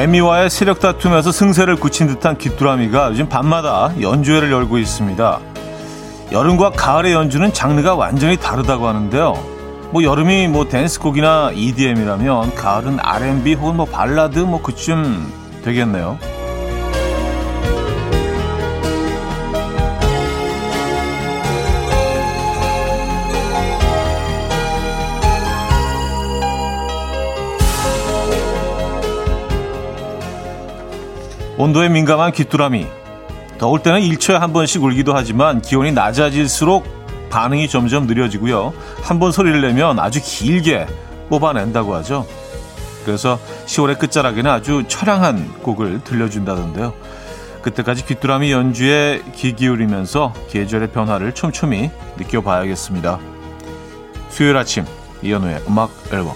매미와의 세력 다툼에서 승세를 굳힌 듯한 귀뚜라미가 요즘 밤마다 연주회를 열고 있습니다. 여름과 가을의 연주는 장르가 완전히 다르다고 하는데요. 뭐 여름이 뭐 댄스곡이나 EDM이라면 가을은 R&B 혹은 뭐 발라드 뭐 그쯤 되겠네요. 온도에 민감한 귀뚜라미. 더울 때는 1초에 한 번씩 울기도 하지만 기온이 낮아질수록 반응이 점점 느려지고요. 한 번 소리를 내면 아주 길게 뽑아낸다고 하죠. 그래서 10월의 끝자락에는 아주 처량한 곡을 들려준다던데요. 그때까지 귀뚜라미 연주에 귀 기울이면서 계절의 변화를 촘촘히 느껴봐야겠습니다. 수요일 아침 이연우의 음악 앨범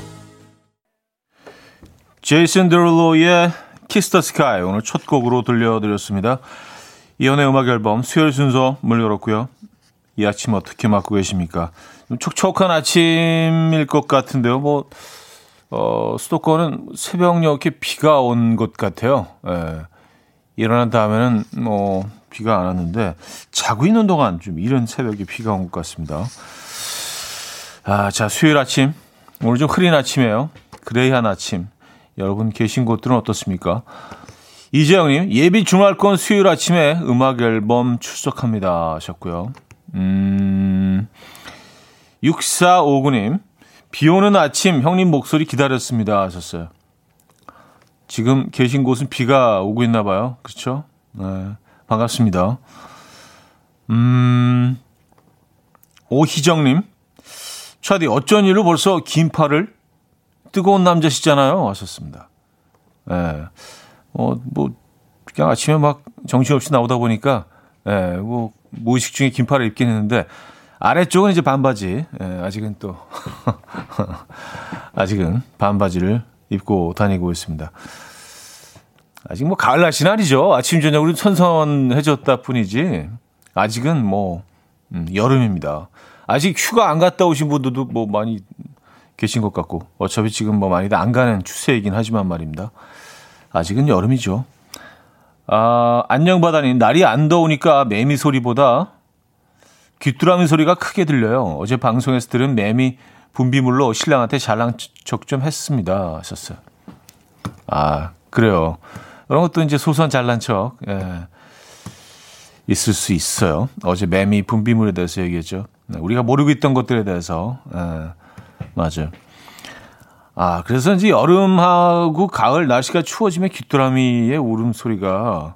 제이슨 데룰로의 Kiss the Sky 오늘 첫 곡으로 들려드렸습니다. 이현우의 음악 앨범 수요일 순서 문 열었고요. 이 아침 어떻게 맞고 계십니까? 좀 촉촉한 아침일 것 같은데요. 뭐 어, 수도권은 새벽녘에 비가 온 것 같아요. 예. 일어난 다음에는 뭐 비가 안 왔는데 자고 있는 동안 좀 이른 새벽에 비가 온 것 같습니다. 아, 자 수요일 아침 오늘 좀 흐린 아침이에요. 그레이한 아침. 여러분 계신 곳들은 어떻습니까? 이재영님, 예비 주말권 수요일 아침에 음악 앨범 출석합니다. 하셨고요. 음, 6459님, 비 오는 아침 형님 목소리 기다렸습니다. 하셨어요. 지금 계신 곳은 비가 오고 있나 봐요. 그렇죠? 네, 반갑습니다. 음, 오희정님, 차디 어쩐 일로 벌써 긴 팔을 뜨거운 남자시잖아요. 하셨습니다. 예. 네. 어, 뭐, 그냥 아침에 막 정신없이 나오다 보니까, 예, 네, 뭐, 무의식 중에 긴팔을 입긴 했는데, 아래쪽은 이제 반바지, 예, 아직은 또, 아직은 반바지를 입고 다니고 있습니다. 아직 뭐 가을 날씨는 아니죠. 아침, 저녁으로 선선해졌다 뿐이지, 아직은 뭐, 음, 여름입니다. 아직 휴가 안 갔다 오신 분들도 뭐 많이 계신 것 같고 어차피 지금 뭐 많이들 안 가는 추세이긴 하지만 말입니다. 아직은 여름이죠. 아, 안녕바다님 날이 안 더우니까 매미 소리보다 귀뚜라미 소리가 크게 들려요. 어제 방송에서 들은 매미 분비물로 신랑한테 잘난 척 좀 했습니다. 하셨어요. 아, 그래요. 그런 것도 이제 소소한 잘난 척, 예, 있을 수 있어요. 어제 매미 분비물에 대해서 얘기했죠. 네, 우리가 모르고 있던 것들에 대해서, 예, 맞아요. 아, 그래서 이제 여름하고 가을 날씨가 추워지면 귀뚜라미의 울음소리가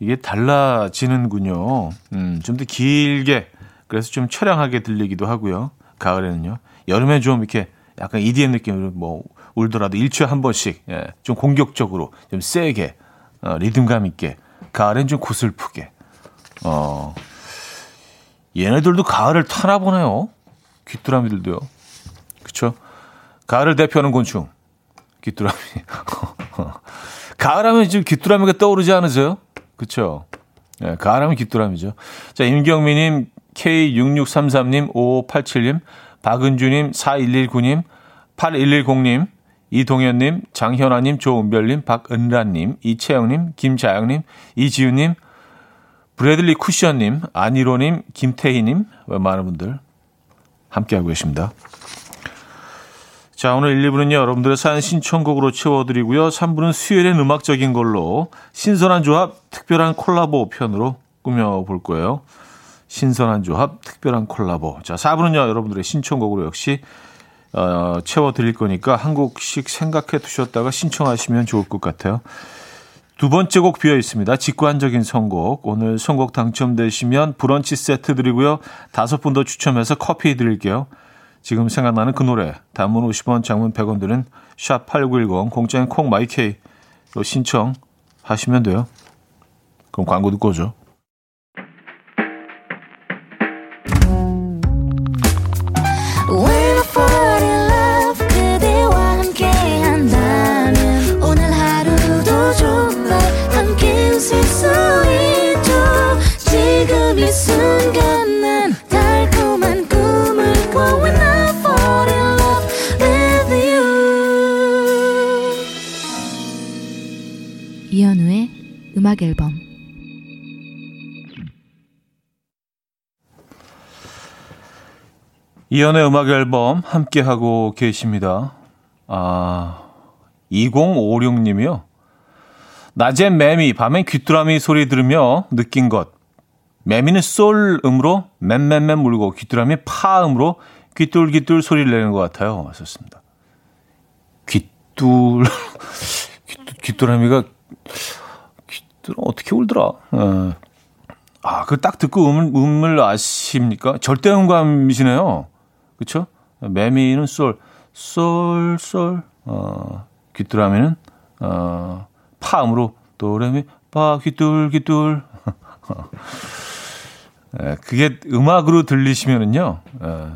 이게 달라지는군요. 음, 좀 더 길게, 그래서 좀 처량하게 들리기도 하고요. 가을에는요. 여름에 좀 이렇게 약간 EDM 느낌으로 뭐 울더라도 일주일에 한 번씩, 예, 좀 공격적으로, 좀 세게, 어, 리듬감 있게. 가을엔 좀 구슬프게. 어, 얘네들도 가을을 타나 보네요. 귀뚜라미들도요. 그렇죠? 가을을 대표하는 곤충. 귀뚜라미. 가을 하면 지금 귀뚜라미가 떠오르지 않으세요? 그렇죠? 네, 가을 하면 귀뚜라미죠. 자, 임경미님, K6633님, 5587님, 박은주님, 4119님, 8110님, 이동현님, 장현아님, 조은별님, 박은란님, 이채영님, 김자영님, 이지우님, 브래들리 쿠션님, 안희로님, 김태희님, 많은 분들 함께하고 계십니다. 자, 오늘 1, 2부는요, 여러분들의 사연 신청곡으로 채워드리고요. 3부는 수요일엔 음악적인 걸로 신선한 조합, 특별한 콜라보 편으로 꾸며볼 거예요. 신선한 조합, 특별한 콜라보. 자, 4부는요, 여러분들의 신청곡으로 역시 어, 채워드릴 거니까 한 곡씩 생각해 두셨다가 신청하시면 좋을 것 같아요. 두 번째 곡 비어 있습니다. 직관적인 선곡. 오늘 선곡 당첨되시면 브런치 세트 드리고요. 다섯 분 더 추첨해서 커피 드릴게요. 지금 생각나는 그 노래 단문 50원 장문 100원 드는 샵8910 공짜인 콩 마이케이로 신청하시면 돼요. 그럼 광고 듣고 오죠. 음악 앨범 이연의 음악 앨범 함께 하고 계십니다. 아, 2056님이요. 낮엔 매미, 밤엔 귀뚜라미 소리 들으며 느낀 것. 매미는 솔 음으로 맨맨맨 물고 귀뚜라미 파 음으로 귀뚤귀뚤 소리를 내는 것 같아요. 왔었습니다. 귀뚤, 귀뚜라미가 귀뚜 어떻게 울더라? 에. 아, 그 딱 듣고 음을, 음을 아십니까? 절대음감이시네요. 그쵸? 매미는 솔, 솔, 솔, 어, 귀뚜라미는, 어, 파음으로 도레미, 파, 귀뚤, 귀뚤. 에, 그게 음악으로 들리시면은요, 에,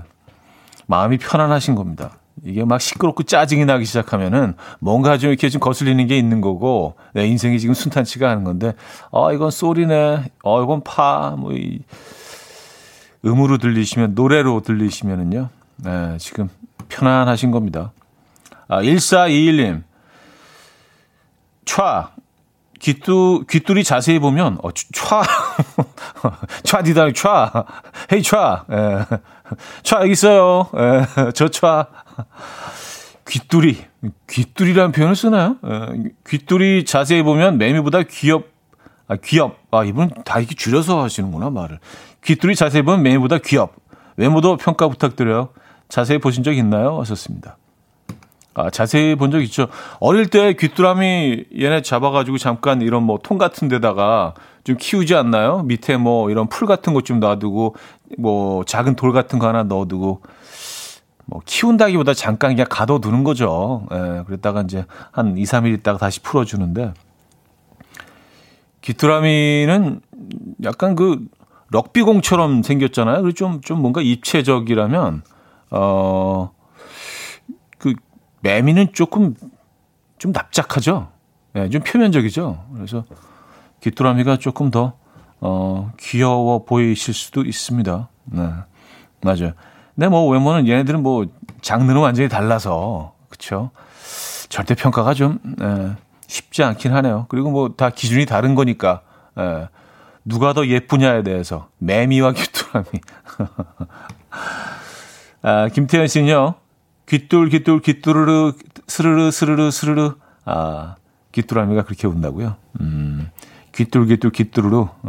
마음이 편안하신 겁니다. 이게 막 시끄럽고 짜증이 나기 시작하면은 뭔가 좀 이렇게 좀 거슬리는 게 있는 거고 내 인생이 지금 순탄치가 않은 건데 아 이건 소리네. 어 이건 파뭐 이 음으로 들리시면 노래로 들리시면은요. 네, 지금 편안하신 겁니다. 아 1421님. 촤 귀뚜 귀뚜리 자세히 보면 어 촤 촤디다니 촤 헤이 촤 예. 촤 여기 있어요 예. 저 촤 귀뚜리 귀뚜리라는 표현을 쓰나요? 예. 귀뚜리 자세히 보면 매미보다 귀엽 아 귀엽 아 이분 다 이렇게 줄여서 하시는구나 말을 귀뚜리 자세히 보면 매미보다 귀엽 외모도 평가 부탁드려요 자세히 보신 적 있나요? 하셨습니다. 아, 자세히 본 적 있죠. 어릴 때 귀뚜라미 얘네 잡아가지고 잠깐 이런 뭐 통 같은 데다가 좀 키우지 않나요? 밑에 뭐 이런 풀 같은 것 좀 놔두고 뭐 작은 돌 같은 거 하나 넣어두고 뭐 키운다기보다 잠깐 그냥 가둬두는 거죠. 예, 그랬다가 이제 한 2, 3일 있다가 다시 풀어주는데 귀뚜라미는 약간 그 럭비공처럼 생겼잖아요. 그리고 좀, 좀 뭔가 입체적이라면, 어, 매미는 조금 좀 납작하죠. 네, 좀 표면적이죠. 그래서 귀뚜라미가 조금 더 어, 귀여워 보이실 수도 있습니다. 네, 맞아요. 네, 뭐 외모는 얘네들은 뭐 장르는 완전히 달라서 그렇죠. 절대 평가가 좀 네, 쉽지 않긴 하네요. 그리고 뭐 다 기준이 다른 거니까 네, 누가 더 예쁘냐에 대해서 매미와 귀뚜라미. 아, 김태현 씨는요. 귀뚤 귀뚤 귀뚜르르 스르르 스르르 스르르 아 귀뚜라미가 그렇게 운다고요? 음 귀뚤 귀뚤 귀뚜르르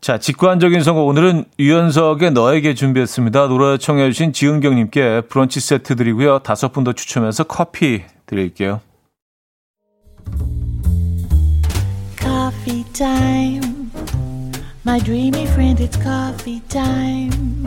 자 직관적인 선곡 오늘은 유연석의 너에게 준비했습니다. 노래 청해 주신 지은경 님께 브런치 세트 드리고요. 다섯 분 더 추첨해서 커피 드릴게요. Coffee time. My dreamy friend, it's coffee time.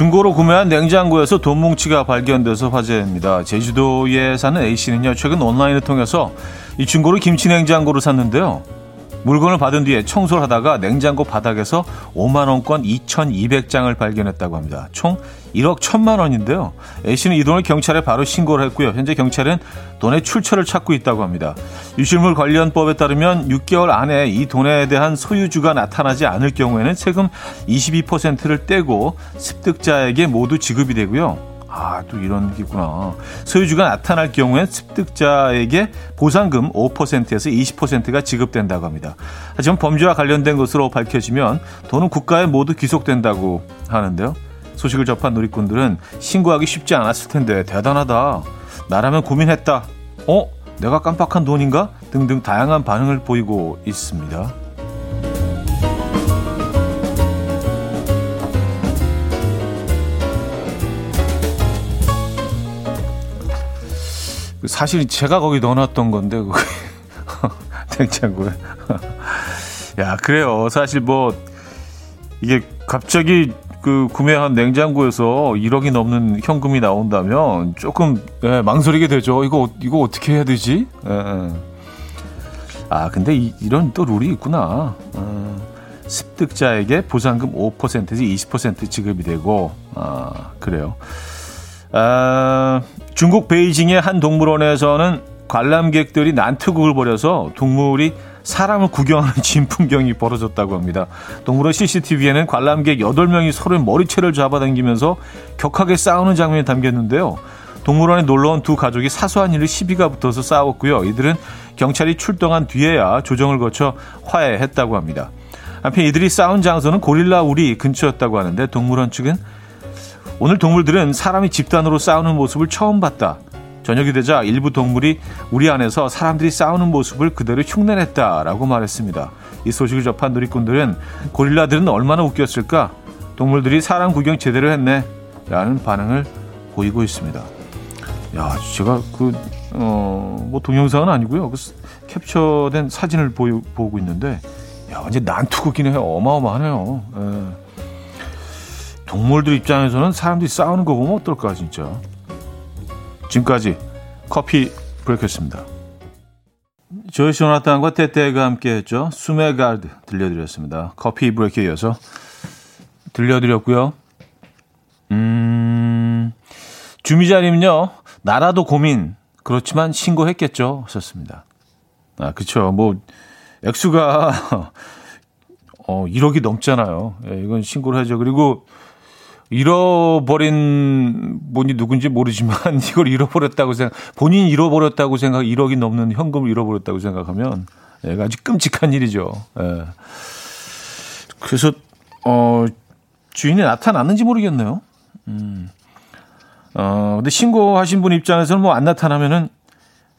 중고로 구매한 냉장고에서 돈 뭉치가 발견돼서 화제입니다. 제주도에 사는 A씨는요, 최근 온라인을 통해서 이 중고로 김치 냉장고를 샀는데요. 물건을 받은 뒤에 청소를 하다가 냉장고 바닥에서 5만원권 2,200장을 발견했다고 합니다. 총 1억 1천만 원인데요. A씨는 이 돈을 경찰에 바로 신고를 했고요. 현재 경찰은 돈의 출처를 찾고 있다고 합니다. 유실물 관련법에 따르면 6개월 안에 이 돈에 대한 소유주가 나타나지 않을 경우에는 세금 22%를 떼고 습득자에게 모두 지급이 되고요. 아, 또 이런 게 있구나. 소유주가 나타날 경우엔 습득자에게 보상금 5%에서 20%가 지급된다고 합니다. 하지만 범죄와 관련된 것으로 밝혀지면 돈은 국가에 모두 귀속된다고 하는데요. 소식을 접한 누리꾼들은 신고하기 쉽지 않았을 텐데 대단하다. 나라면 고민했다. 어? 내가 깜빡한 돈인가? 등등 다양한 반응을 보이고 있습니다. 사실 제가 거기 넣어놨던 건데 거기 냉장고에. 야 그래요. 사실 뭐 이게 갑자기 그 구매한 냉장고에서 1억이 넘는 현금이 나온다면 조금 예, 망설이게 되죠. 이거 이거 어떻게 해야 되지? 예, 예. 아 근데 이, 런또 룰이 있구나. 어, 습득자에게 보상금 5%에서 20% 지급이 되고 아, 그래요. 아, 중국 베이징의 한 동물원에서는 관람객들이 난투극을 벌여서 동물이 사람을 구경하는 진풍경이 벌어졌다고 합니다. 동물원 CCTV에는 관람객 8명이 서로의 머리채를 잡아당기면서 격하게 싸우는 장면이 담겼는데요. 동물원에 놀러온 두 가족이 사소한 일로 시비가 붙어서 싸웠고요. 이들은 경찰이 출동한 뒤에야 조정을 거쳐 화해했다고 합니다. 한편 이들이 싸운 장소는 고릴라 우리 근처였다고 하는데 동물원 측은 오늘 동물들은 사람이 집단으로 싸우는 모습을 처음 봤다. 저녁이 되자 일부 동물이 우리 안에서 사람들이 싸우는 모습을 그대로 흉내냈다라고 말했습니다. 이 소식을 접한 누리꾼들은 고릴라들은 얼마나 웃겼을까? 동물들이 사람 구경 제대로 했네. 라는 반응을 보이고 있습니다. 야, 제가 그, 어, 뭐 동영상은 아니고요. 그 캡처된 사진을 보이, 보고 있는데, 야, 완전 난투극이네. 어마어마하네요. 예. 동물들 입장에서는 사람들이 싸우는 거 보면 어떨까, 진짜. 지금까지 커피 브레이크였습니다. 조이 쇼나탄과 테테가 함께 했죠. 수메가드 들려드렸습니다. 커피 브레이크에 이어서 들려드렸고요. 음, 주미자님은요, 나라도 고민, 그렇지만 신고했겠죠. 하셨습니다. 아, 그쵸. 뭐, 액수가, 어, 1억이 넘잖아요. 예, 이건 신고를 하죠. 그리고, 잃어버린 분이 누군지 모르지만 이걸 잃어버렸다고 생각, 본인이 잃어버렸다고 생각, 1억이 넘는 현금을 잃어버렸다고 생각하면 예, 아주 끔찍한 일이죠. 예. 그래서 어 주인이 나타났는지 모르겠네요. 음. 어 근데 신고하신 분 입장에서는 뭐 안 나타나면은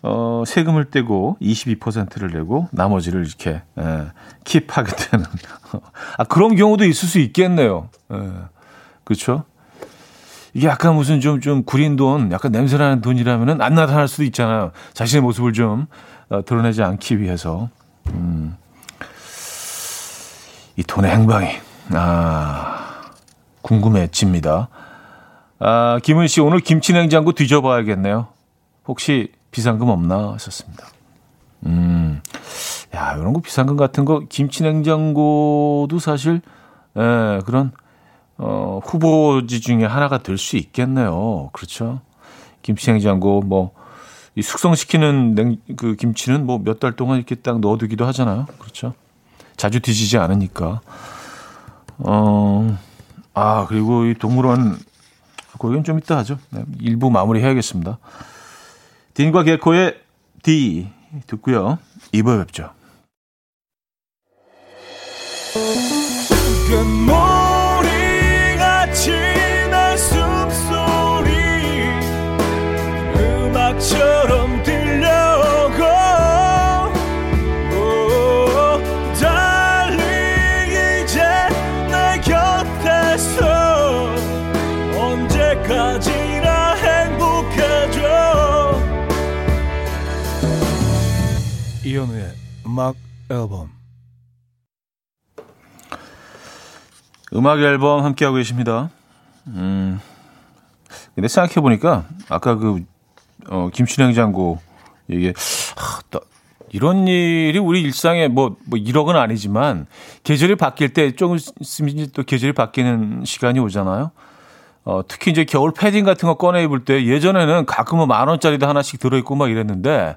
어 세금을 떼고 22%를 내고 나머지를 이렇게 예, 킵하게 되는 아 그런 경우도 있을 수 있겠네요. 예. 그렇죠? 이게 약간 무슨 좀, 좀 구린 돈, 약간 냄새나는 돈이라면은 안 나타날 수도 있잖아요. 자신의 모습을 좀 어, 드러내지 않기 위해서. 음. 이 돈의 행방이, 아, 궁금해집니다. 아, 김은 씨, 오늘 김치 냉장고 뒤져봐야겠네요. 혹시 비상금 없나 하셨습니다. 음, 야, 이런 거 비상금 같은 거, 김치 냉장고도 사실, 예, 그런 어, 후보지 중에 하나가 될 수 있겠네요. 그렇죠. 김치냉장고 뭐, 이 숙성시키는 냉, 그 김치는 뭐 몇 달 동안 이렇게 딱 넣어두기도 하잖아요. 그렇죠. 자주 뒤지지 않으니까. 어, 아, 그리고 이 동물원, 거기는 좀 이따 하죠. 네, 일부 마무리 해야겠습니다. 딘과 개코의 D 듣고요. 2부에 뵙죠. 이현우의 음악 앨범 음악 앨범 함께하고 계십니다. 음, 근데 생각해보니까 아까 그 어, 김치냉장고 이게 하, 이런 일이 우리 일상에 뭐, 뭐 1억은 아니지만 계절이 바뀔 때 조금 있으면 또 계절이 바뀌는 시간이 오잖아요. 어, 특히 이제 겨울 패딩 같은 거 꺼내 입을 때 예전에는 가끔은 만 원짜리도 하나씩 들어있고 막 이랬는데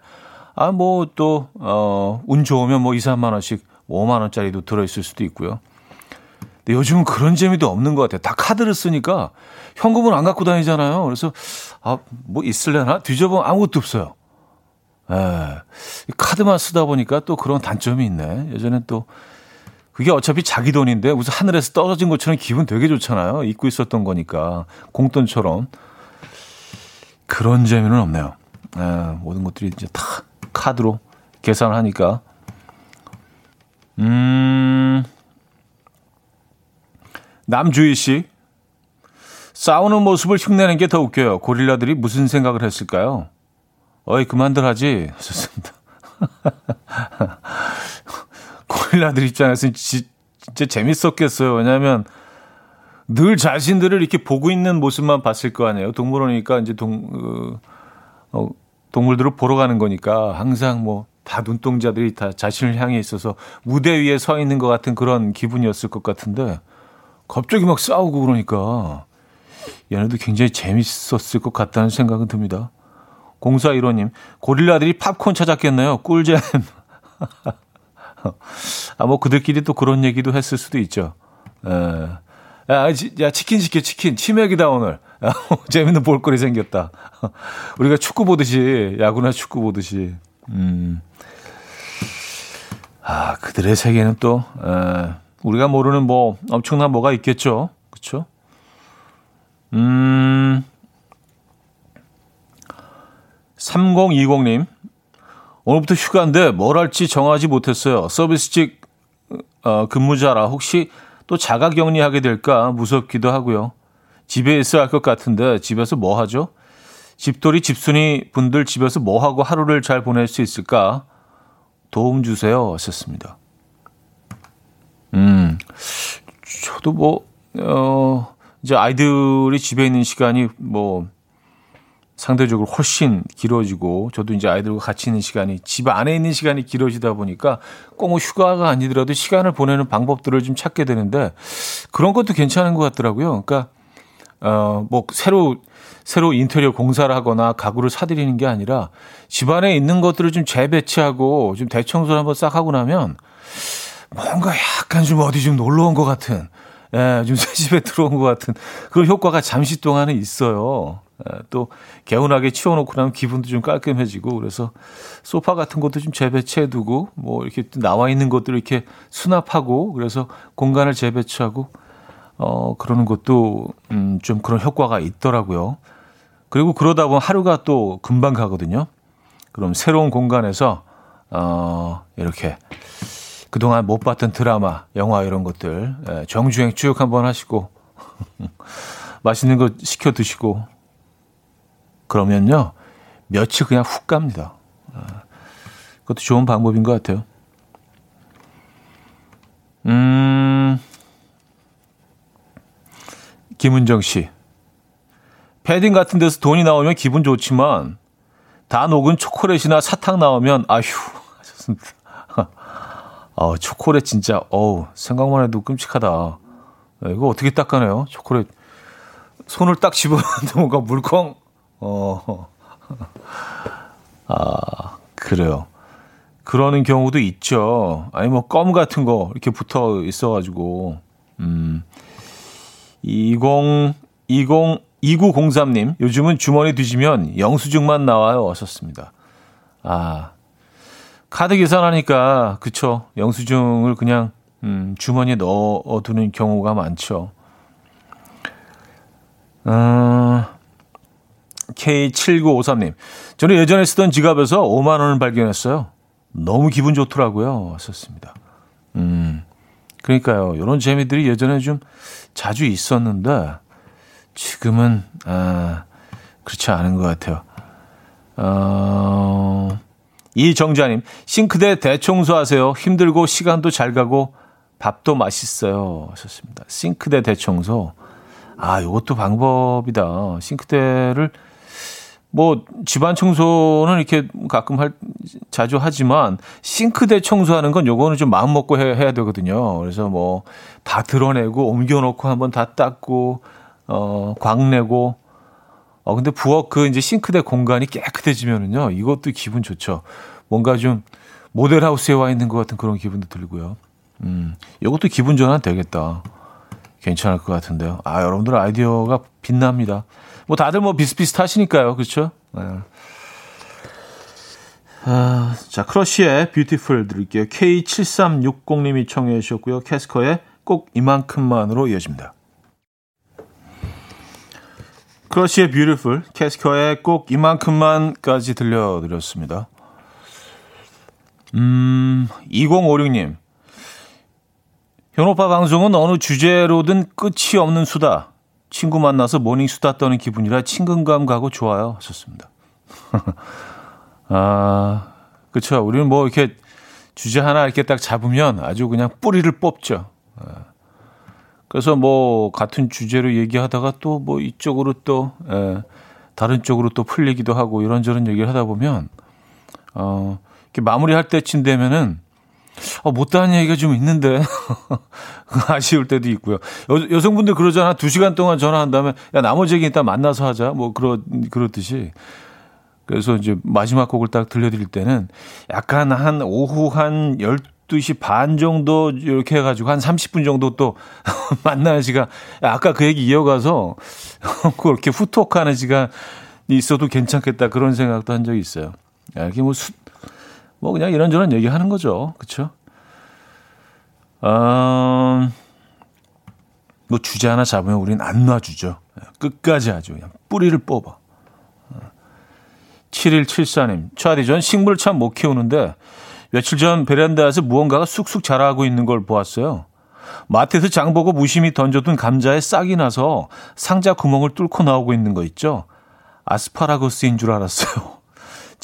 아, 뭐 또, 어, 운 좋으면 뭐 2, 3만 원씩 5만 원짜리도 들어있을 수도 있고요. 근데 요즘은 그런 재미도 없는 것 같아요. 다 카드를 쓰니까 현금은 안 갖고 다니잖아요. 그래서, 아, 뭐 있을래나? 뒤져보면 아무것도 없어요. 예. 카드만 쓰다 보니까 또 그런 단점이 있네. 예전엔 또, 그게 어차피 자기 돈인데 무슨 하늘에서 떨어진 것처럼 기분 되게 좋잖아요. 잊고 있었던 거니까. 공돈처럼. 그런 재미는 없네요. 예, 모든 것들이 이제 다 카드로 계산을 하니까. 음, 남주희 씨. 싸우는 모습을 흉내낸 게더 웃겨요. 고릴라들이 무슨 생각을 했을까요? 어이, 그만들 하지. 하셨습니다. 고릴라들 입장에서는 지, 진짜 재밌었겠어요. 왜냐하면 늘 자신들을 이렇게 보고 있는 모습만 봤을 거 아니에요. 동물원이니까 이제 동, 어, 어 동물들을 보러 가는 거니까 항상 뭐 다 눈동자들이 다 자신을 향해 있어서 무대 위에 서 있는 것 같은 그런 기분이었을 것 같은데 갑자기 막 싸우고 그러니까 얘네도 굉장히 재밌었을 것 같다는 생각은 듭니다. 공사 1호님, 고릴라들이 팝콘 찾았겠네요. 꿀잼. 아, 뭐 그들끼리 또 그런 얘기도 했을 수도 있죠. 에. 야, 야, 치킨 시켜, 치킨. 치맥이다, 오늘. 야, 재밌는 볼거리 생겼다. 우리가 축구 보듯이, 야구나 축구 보듯이. 음. 아, 그들의 세계는 또, 에, 우리가 모르는 뭐, 엄청난 뭐가 있겠죠. 그쵸? 음. 3020님. 오늘부터 휴가인데 뭘 할지 정하지 못했어요. 서비스직 어, 근무자라 혹시 또 자가 격리하게 될까 무섭기도 하고요. 집에 있어야 할 것 같은데 집에서 뭐 하죠? 집돌이 집순이 분들 집에서 뭐 하고 하루를 잘 보낼 수 있을까? 도움 주세요. 하셨습니다. 음, 저도 뭐, 어, 이제 아이들이 집에 있는 시간이 뭐, 상대적으로 훨씬 길어지고 저도 이제 아이들과 같이 있는 시간이 집 안에 있는 시간이 길어지다 보니까 꼭 뭐 휴가가 아니더라도 시간을 보내는 방법들을 좀 찾게 되는데 그런 것도 괜찮은 것 같더라고요. 그러니까 어 뭐 새로 새로 인테리어 공사를 하거나 가구를 사들이는 게 아니라 집 안에 있는 것들을 좀 재배치하고 좀 대청소를 한번 싹 하고 나면 뭔가 약간 좀 어디 좀 놀러 온 것 같은 예, 좀 새 집에 들어온 것 같은 그런 효과가 잠시 동안은 있어요. 또 개운하게 치워놓고 나면 기분도 좀 깔끔해지고 그래서 소파 같은 것도 좀 재배치해두고 뭐 이렇게 나와 있는 것들을 이렇게 수납하고 그래서 공간을 재배치하고 어 그러는 것도 음 좀 그런 효과가 있더라고요. 그리고 그러다 보면 하루가 또 금방 가거든요. 그럼 새로운 공간에서 어 이렇게 그동안 못 봤던 드라마, 영화 이런 것들 정주행 쭉 한번 하시고 맛있는 거 시켜 드시고 그러면요, 며칠 그냥 훅 갑니다. 아, 그것도 좋은 방법인 것 같아요. 음, 김은정 씨. 패딩 같은 데서 돈이 나오면 기분 좋지만, 다 녹은 초콜릿이나 사탕 나오면, 아휴, 하셨습니다. 아, 초콜릿 진짜, 어우, 생각만 해도 끔찍하다. 이거 어떻게 닦아내요? 초콜릿. 손을 딱 집어넣는데 뭔가 물컹 어, 아, 그래요. 그러는 경우도 있죠. 아니, 뭐, 껌 같은 거 이렇게 붙어 있어 가지고, 음, 20, 20, 2903님, 요즘은 주머니 뒤지면 영수증만 나와요. 하셨습니다. 아, 카드 계산하니까, 그쵸. 영수증을 그냥, 음, 주머니에 넣어두는 경우가 많죠. 어, K7953님. 저는 예전에 쓰던 지갑에서 5만 원을 발견했어요. 너무 기분 좋더라고요. 썼습니다. 음. 그러니까요. 이런 재미들이 예전에 좀 자주 있었는데 지금은 아, 그렇지 않은 것 같아요. 어, 이정자님, 싱크대 대청소하세요. 힘들고 시간도 잘 가고 밥도 맛있어요. 하셨습니다. 싱크대 대청소. 아, 이것도 방법이다. 싱크대를 뭐 집안 청소는 이렇게 가끔 할 자주 하지만 싱크대 청소하는 건 요거는 좀 마음 먹고 해, 해야 되거든요. 그래서 뭐 다 드러내고 옮겨 놓고 한번 다 닦고 어 광내고 어 근데 부엌 그 이제 싱크대 공간이 깨끗해지면은요. 이것도 기분 좋죠. 뭔가 좀 모델하우스에 와 있는 것 같은 그런 기분도 들고요. 음. 이것도 기분 전환 되겠다. 괜찮을 것 같은데요. 아, 여러분들 아이디어가 빛납니다. 뭐 다들 뭐 비슷비슷하시니까요. 그렇죠? 네. 아, 자, 크러쉬의 Beautiful 드릴게요. K7360님이 청해 주셨고요. 캐스커의 꼭 이만큼만으로 이어집니다. 크러쉬의 Beautiful, 캐스커의 꼭 이만큼만까지 들려드렸습니다. 음, 2056님. 현우 오빠 방송은 어느 주제로든 끝이 없는 수다. 친구 만나서 모닝 수다 떠는 기분이라 친근감 가고 좋아요. 하셨습니다. 아, 그쵸. 우리는 뭐 이렇게 주제 하나 이렇게 딱 잡으면 아주 그냥 뿌리를 뽑죠. 아, 그래서 뭐 같은 주제로 얘기하다가 또 뭐 이쪽으로 또 에, 다른 쪽으로 또 풀리기도 하고 이런저런 얘기를 하다 보면 어 마무리할 때쯤 되면은 어, 못다한 얘기가 좀 있는데 아쉬울 때도 있고요. 여, 여성분들 그러잖아. 두 시간 동안 전화한 다음에 야 나머지 얘기 일단 만나서 하자. 뭐 그러 그렇듯이. 그래서 이제 마지막 곡을 딱 들려드릴 때는 약간 한 오후 한 12시 반 정도 이렇게 해가지고 한 30분 정도 또 만나는 시간. 아까 그 얘기 이어가서 그렇게 후톡하는 시간 있어도 괜찮겠다 그런 생각도 한 적이 있어요. 이렇게 뭐 수, 뭐 그냥 이런저런 얘기하는 거죠. 그렇죠? 음, 뭐 주제 하나 잡으면 우리는 안 놔주죠. 끝까지 하죠. 그냥 뿌리를 뽑아. 7174님, 차디 전 식물 참 못 키우는데 며칠 전 베란다에서 무언가가 쑥쑥 자라고 있는 걸 보았어요. 마트에서 장 보고 무심히 던져둔 감자에 싹이 나서 상자 구멍을 뚫고 나오고 있는 거 있죠? 아스파라거스인 줄 알았어요.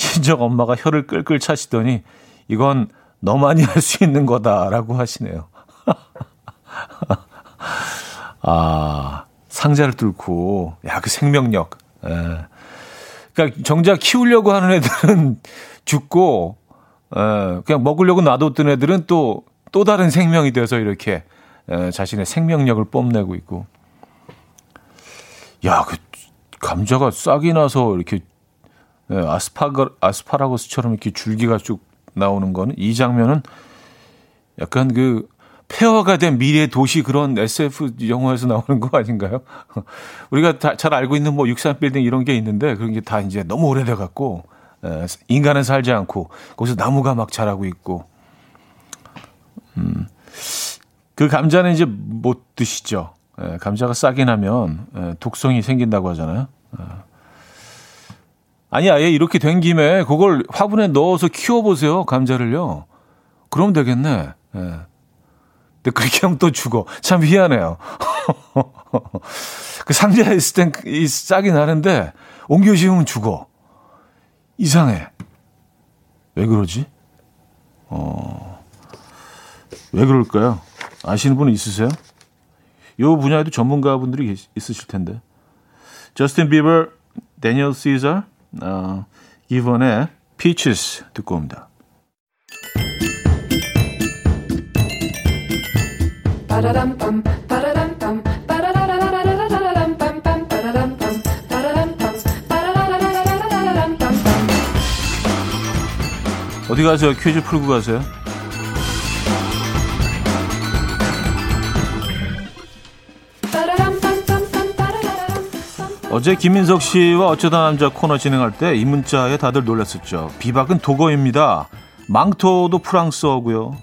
친정 엄마가 혀를 끌끌 차시더니 이건 너만이 할 수 있는 거다라고 하시네요. 아, 상자를 뚫고, 야, 그 생명력. 예. 그러니까 정작 키우려고 하는 애들은 죽고, 예, 그냥 먹으려고 놔뒀던 애들은 또, 또 다른 생명이 돼서 이렇게 예, 자신의 생명력을 뽐내고 있고. 야, 그 감자가 싹이 나서 이렇게 예, 아스파가, 아스파라거스처럼 이렇게 줄기가 쭉 나오는 거는 이 장면은 약간 그 폐허가 된 미래 도시 그런 SF 영화에서 나오는 거 아닌가요? 우리가 다, 잘 알고 있는 뭐 육산 빌딩 이런 게 있는데 그런 게 다 이제 너무 오래돼 갖고 예, 인간은 살지 않고 거기서 나무가 막 자라고 있고 음. 그 감자는 이제 못 드시죠. 예, 감자가 싹이 나면 예, 독성이 생긴다고 하잖아요. 예. 아니, 아예 이렇게 된 김에 그걸 화분에 넣어서 키워보세요. 감자를요. 그럼 되겠네. 예. 근데 그렇게 하면 또 죽어. 참 희한해요. 그 상자에 있을 땐 이 싹이 나는데 옮겨 심으면 죽어. 이상해. 왜 그러지? 어, 왜 그럴까요? 아시는 분 있으세요? 이 분야에도 전문가분들이 있으실 텐데. 저스틴 비버, 데니얼 시저, 어, 이번에 Peaches 듣고 옵니다. 어디 가세요? 퀴즈 풀고 가세요? 어제 김민석 씨와 어쩌다 남자 코너 진행할 때 이 문자에 다들 놀랐었죠. 비박은 독어입니다. 망토도 프랑스어고요.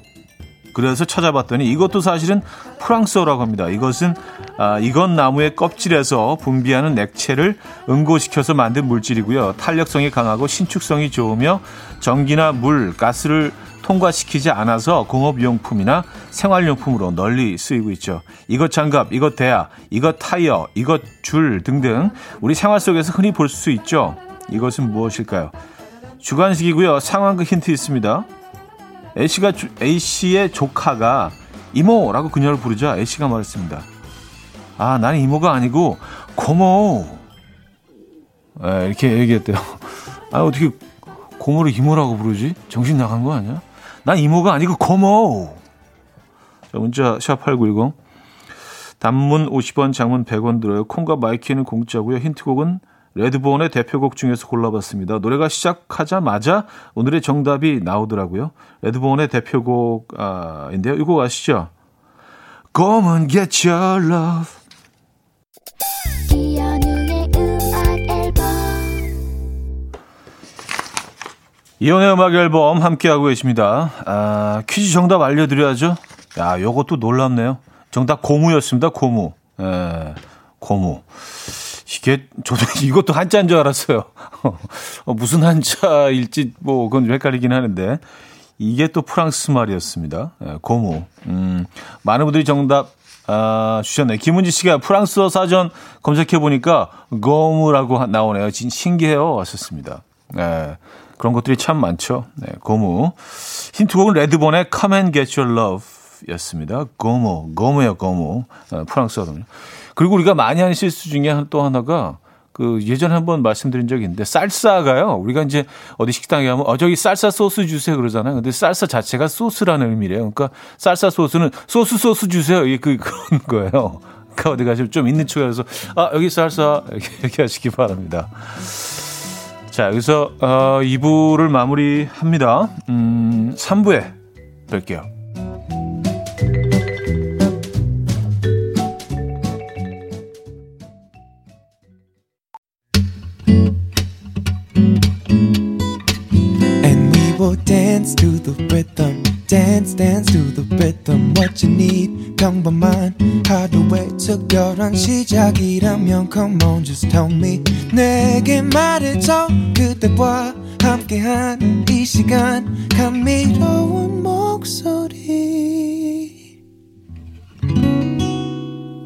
그래서 찾아봤더니 이것도 사실은 프랑스어라고 합니다. 이것은 아, 이건 나무의 껍질에서 분비하는 액체를 응고시켜서 만든 물질이고요. 탄력성이 강하고 신축성이 좋으며 전기나 물, 가스를 통과시키지 않아서 공업용품이나 생활용품으로 널리 쓰이고 있죠. 이것 장갑, 이것 대야, 이것 타이어, 이것 줄 등등 우리 생활 속에서 흔히 볼 수 있죠. 이것은 무엇일까요? 주관식이고요. 상황극 힌트 있습니다. A씨가 A씨의 조카가 이모라고 그녀를 부르자 A씨가 말했습니다. 아, 나는 이모가 아니고 고모. 네, 이렇게 얘기했대요. 아, 어떻게 고모를 이모라고 부르지? 정신 나간 거 아니야? 난 이모가 아니고 고모. 자, 문자 샵8910. 단문 50원, 장문 100원 들어요. 콩과 마이케이는 공짜고요. 힌트곡은 레드본의 대표곡 중에서 골라봤습니다. 노래가 시작하자마자 오늘의 정답이 나오더라고요. 레드본의 대표곡인데요. 이거 아시죠? Come get your love. 이혼의 음악 앨범 함께하고 계십니다. 아, 퀴즈 정답 알려드려야죠. 야, 요것도 놀랍네요. 정답 고무였습니다. 고무. 예, 고무. 이게 저도 이것도 한자인 줄 알았어요. 어, 무슨 한자일지 뭐 그건 헷갈리긴 하는데 이게 또 프랑스 말이었습니다. 예, 고무. 음, 많은 분들이 정답 아, 주셨네요. 김은지 씨가 프랑스어 사전 검색해 보니까 고무라고 나오네요. 진 신기해요. 왔었습니다. 예. 그런 것들이 참 많죠. 네, 고무. 힌트 곡은 레드본의 Come and Get Your Love 였습니다. 고무, 고무요, 고무. 어, 프랑스어로는요. 그리고 우리가 많이 하는 실수 중에 또 하나가 그 예전에 한번 말씀드린 적이 있는데 쌀사가요. 우리가 이제 어디 식당에 가면 어 저기 쌀사 소스 주세요 그러잖아요. 근데 쌀사 자체가 소스라는 의미래요. 그러니까 쌀사 소스는 소스 소스 주세요. 이게 그 그런 거예요. 그러니까 어디 가시면 좀 있는 척해서 아 여기 이렇게, 이렇게 하시기 바랍니다. 자 여기서 어 2부를 마무리합니다. 음 3부에 뵐게요. What you need 평범한 하루의 특별한 시작이라면 come on just tell me. 내게 말해줘. 그대와 함께한 이 시간. 감미로운 목소리.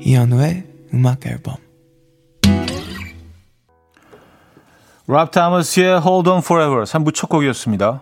이현우의 음악 앨범. 랍 타머스의 Hold On Forever. 3부 첫 곡이었습니다.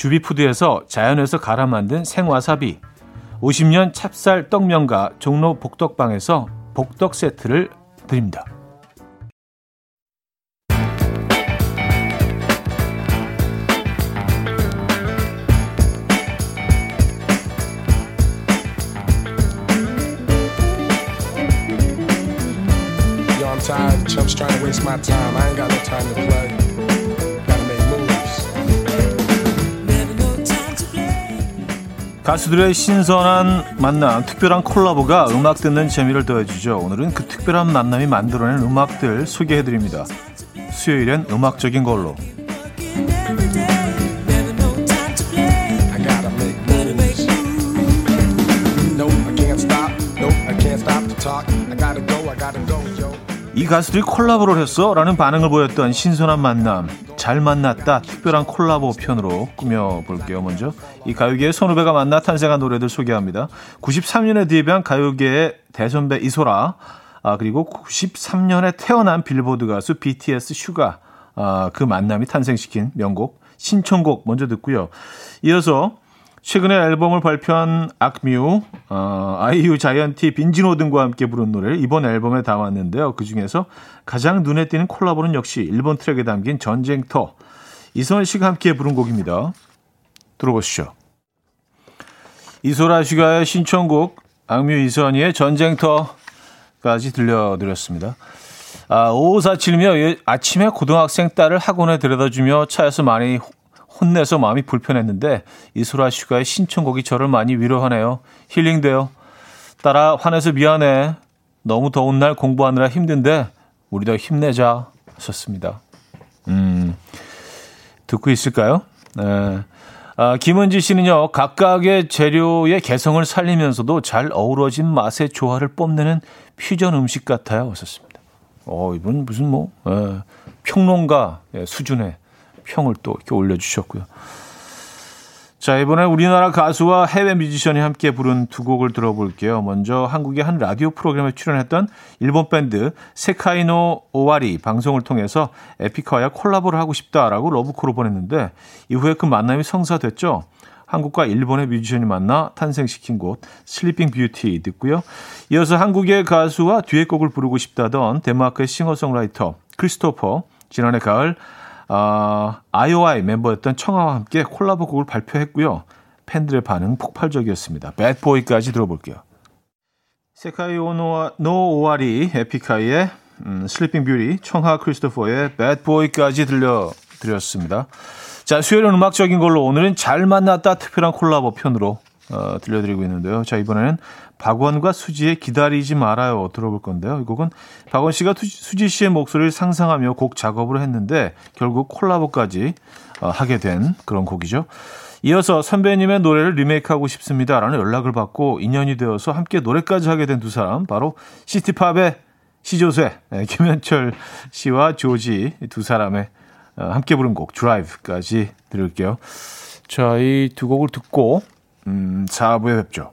주비푸드에서 자연에서 갈아 만든 생와사비 50년 찹쌀 떡면과 종로 복덕방에서 복덕 세트를 드립니다. 가수들의 신선한 만남, 특별한 콜라보가 음악 듣는 재미를 더해주죠. 오늘은 그 특별한 만남이 만들어낸 음악들 소개해드립니다. 수요일엔 음악적인 걸로. 이 가수들이 콜라보를 했어? 라는 반응을 보였던 신선한 만남 잘 만났다. 특별한 콜라보 편으로 꾸며볼게요 먼저. 이 가요계의 선후배가 만나 탄생한 노래들 소개합니다. 93년에 데뷔한 가요계의 대선배 이소라 아, 그리고 93년에 태어난 빌보드 가수 BTS 슈가 아, 그 만남이 탄생시킨 명곡 신청곡 먼저 듣고요. 이어서 최근에 앨범을 발표한 악뮤, 어, 아이유, 자이언티, 빈지노 등과 함께 부른 노래를 이번 앨범에 담았는데요. 그 중에서 가장 눈에 띄는 콜라보는 역시 일본 트랙에 담긴 전쟁터, 이선희 씨가 함께 부른 곡입니다. 들어보시죠. 이소라 씨가의 신청곡, 악뮤 이선희의 전쟁터까지 들려드렸습니다. 아, 5547이며 아침에 고등학생 딸을 학원에 데려다주며 차에서 많이 혼내서 마음이 불편했는데 이소라 씨가의 신청곡이 저를 많이 위로하네요. 힐링돼요. 따라 화내서 미안해. 너무 더운 날 공부하느라 힘든데 우리도 힘내자 하셨습니다. 음, 듣고 있을까요? 네. 아, 김은지 씨는요, 각각의 재료의 개성을 살리면서도 잘 어우러진 맛의 조화를 뽐내는 퓨전 음식 같아요. 하셨습니다. 어, 이분 무슨 뭐, 예, 평론가 수준의 평을 또 이렇게 올려주셨고요. 자, 이번에 우리나라 가수와 해외 뮤지션이 함께 부른 두 곡을 들어볼게요. 먼저 한국의 한 라디오 프로그램에 출연했던 일본 밴드 세카이노 오와리 방송을 통해서 에픽하이와 콜라보를 하고 싶다라고 러브콜을 보냈는데 이후에 그 만남이 성사됐죠. 한국과 일본의 뮤지션이 만나 탄생시킨 곡 Sleeping Beauty 듣고요. 이어서 한국의 가수와 듀엣곡을 부르고 싶다던 덴마크의 싱어송라이터 크리스토퍼 지난해 가을 아, IOI 멤버였던 청하와 함께 콜라보 곡을 발표했고요. 팬들의 반응 폭발적이었습니다. Bad Boy까지 들어볼게요. 세카이노 오와리 에픽하이의 음, Sleeping Beauty, 청하 크리스토퍼의 Bad Boy까지 들려드렸습니다. 자, 수요일은 음악적인 걸로 오늘은 잘 만났다 특별한 콜라보 편으로 어, 들려드리고 있는데요. 자, 이번에는 박원과 수지의 기다리지 말아요 들어볼 건데요. 이 곡은 박원 씨가 수지 씨의 목소리를 상상하며 곡 작업을 했는데 결국 콜라보까지 어, 하게 된 그런 곡이죠. 이어서 선배님의 노래를 리메이크하고 싶습니다라는 연락을 받고 인연이 되어서 함께 노래까지 하게 된 두 사람 바로 시티팝의 시조새 네, 김현철 씨와 조지 두 사람의 어, 함께 부른 곡 드라이브까지 들을게요. 자, 이 두 곡을 듣고 음, 4부에 뵙죠.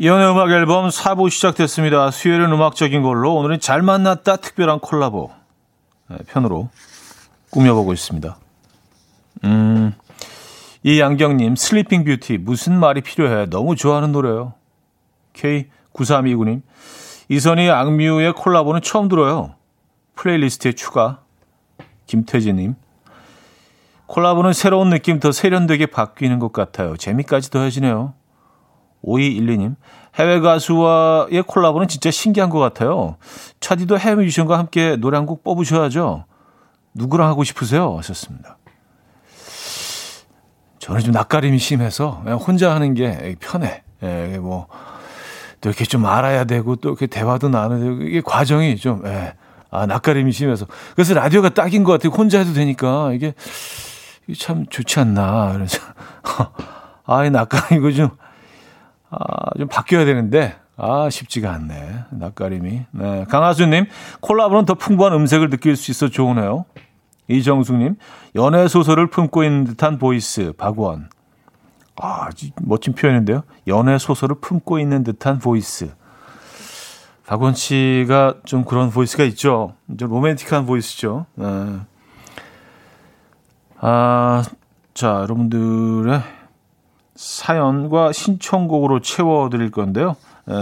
이현우의 음악 앨범 4부 시작됐습니다. 수요일은 음악적인 걸로 오늘은 잘 만났다 특별한 콜라보 네, 편으로 꾸며보고 있습니다. 음, 이 양경님 Sleeping Beauty 무슨 말이 필요해 너무 좋아하는 노래요. K9329님 이선희 악뮤의 콜라보는 처음 들어요. 플레이리스트에 추가 김태진님 콜라보는 새로운 느낌 더 세련되게 바뀌는 것 같아요. 재미까지 더해지네요. 5212님, 해외 가수와의 콜라보는 진짜 신기한 것 같아요. 차디도 해외 뮤지션과 함께 노래 한 곡 뽑으셔야죠. 누구랑 하고 싶으세요? 하셨습니다. 저는 좀 낯가림이 심해서 혼자 하는 게 편해. 예, 뭐, 또 이렇게 좀 알아야 되고 또 이렇게 대화도 되고 이게 과정이 좀, 예, 아, 낯가림이 심해서. 그래서 라디오가 딱인 것 같아요. 혼자 해도 되니까 이게, 이게 참 좋지 않나. 그래서, 아, 이 낯가림 이거 좀, 아, 좀 바뀌어야 되는데, 아, 쉽지가 않네. 낯가림이. 네. 강하수님, 콜라보는 더 풍부한 음색을 느낄 수 있어 좋으네요. 이정숙님, 연애 소설을 품고 있는 듯한 보이스, 박원. 아, 멋진 표현인데요. 연애 소설을 품고 있는 듯한 보이스. 박원 씨가 좀 그런 보이스가 있죠. 좀 로맨틱한 보이스죠. 네. 아, 자, 여러분들의 사연과 신청곡으로 채워드릴 건데요. 에,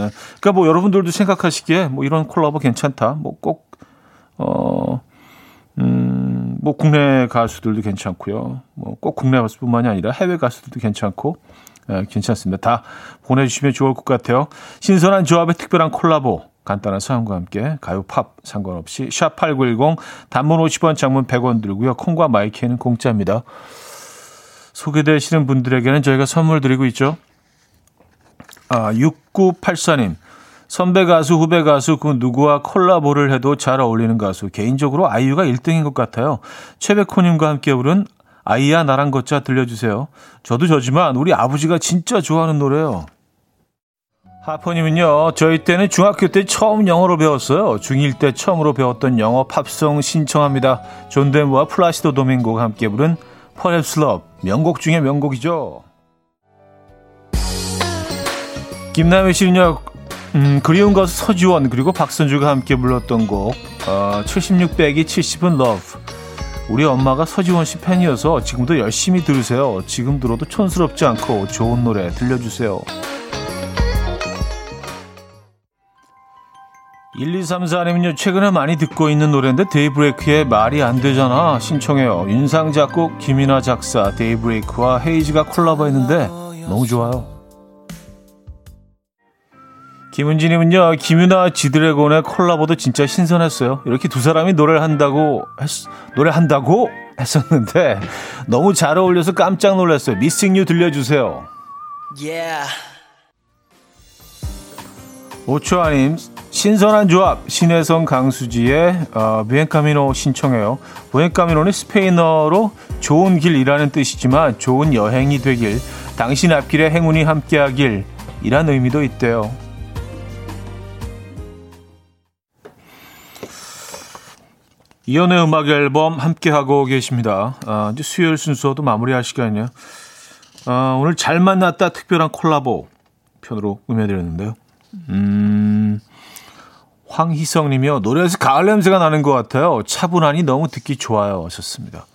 그러니까 뭐 여러분들도 생각하시기에 뭐 이런 콜라보 괜찮다. 뭐 꼭 어, 음, 뭐 국내 가수들도 괜찮고요. 뭐 꼭 국내 가수뿐만이 아니라 해외 가수들도 괜찮고 에, 괜찮습니다. 다 보내주시면 좋을 것 같아요. 신선한 조합의 특별한 콜라보. 간단한 사연과 함께 가요 팝 상관없이 샵8910 단문 50원 장문 100원 들고요. 콩과 마이크는 공짜입니다. 소개되시는 분들에게는 저희가 선물 드리고 있죠. 아, 6984님. 선배 가수, 후배 가수, 그 누구와 콜라보를 해도 잘 어울리는 가수. 개인적으로 아이유가 1등인 것 같아요. 최백호님과 함께 부른 아이야 나랑 걷자 들려주세요. 저도 저지만 우리 아버지가 진짜 좋아하는 노래예요. 하퍼님은요, 저희 때는 중학교 때 처음 영어로 배웠어요. 중1 때 처음으로 배웠던 영어 팝송 신청합니다. 존 덴버와 플라시도 도밍고가 함께 부른 Love 명곡 중의 명곡이죠. 김남희 씨는요. 음, 그리운 것 서지원 그리고 박선주가 함께 불렀던 곡 어, 76 빼기 70은 Love 우리 엄마가 서지원 씨 팬이어서 지금도 열심히 들으세요. 지금 들어도 촌스럽지 않고 좋은 노래 들려주세요. 1234님은요, 최근에 많이 듣고 있는 노래인데, 데이브레이크의 말이 안 되잖아. 신청해요. 윤상 작곡, 김이나 작사, 데이브레이크와 헤이즈가 콜라보 했는데, 너무 좋아요. 김은지님은요, 김유나 지드래곤의 콜라보도 진짜 신선했어요. 이렇게 두 사람이 노래를 한다고, 했, 노래한다고 했었는데, 너무 잘 어울려서 깜짝 놀랐어요. 미싱 유 들려주세요. Yeah. 오초아님, 신선한 조합, 신혜성 강수지의 어, 부엔카미노 신청해요. 부엔카미노는 스페인어로 좋은 길이라는 뜻이지만 좋은 여행이 되길, 당신 앞길에 행운이 함께하길, 이란 의미도 있대요. 이연의 음악 앨범 함께하고 계십니다. 아, 이제 수요일 순서도 마무리할 시간이에요. 아, 오늘 잘 만났다 특별한 콜라보 편으로 꾸며드렸는데요. 음, 황희성 님이요. 노래에서 가을 냄새가 나는 것 같아요. 차분하니 너무 듣기 좋아요. 하셨습니다.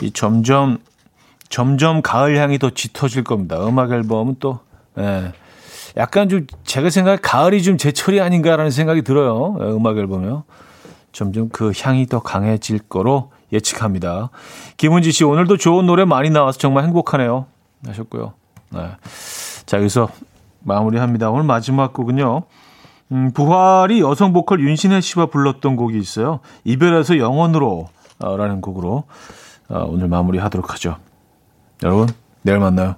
이 점점, 점점 가을 향이 더 짙어질 겁니다. 음악 앨범은 또, 예. 약간 좀 제가 생각에 가을이 좀 제철이 아닌가라는 생각이 들어요. 예, 음악 앨범이요. 점점 그 향이 더 강해질 거로 예측합니다. 김은지 씨, 오늘도 좋은 노래 많이 나와서 정말 행복하네요. 하셨고요. 네. 자, 여기서 마무리합니다. 오늘 마지막 곡은요. 음, 부활이 여성 보컬 윤신혜 씨와 불렀던 곡이 있어요. 이별에서 영원으로 어, 라는 곡으로 어, 오늘 마무리하도록 하죠. 여러분, 내일 만나요.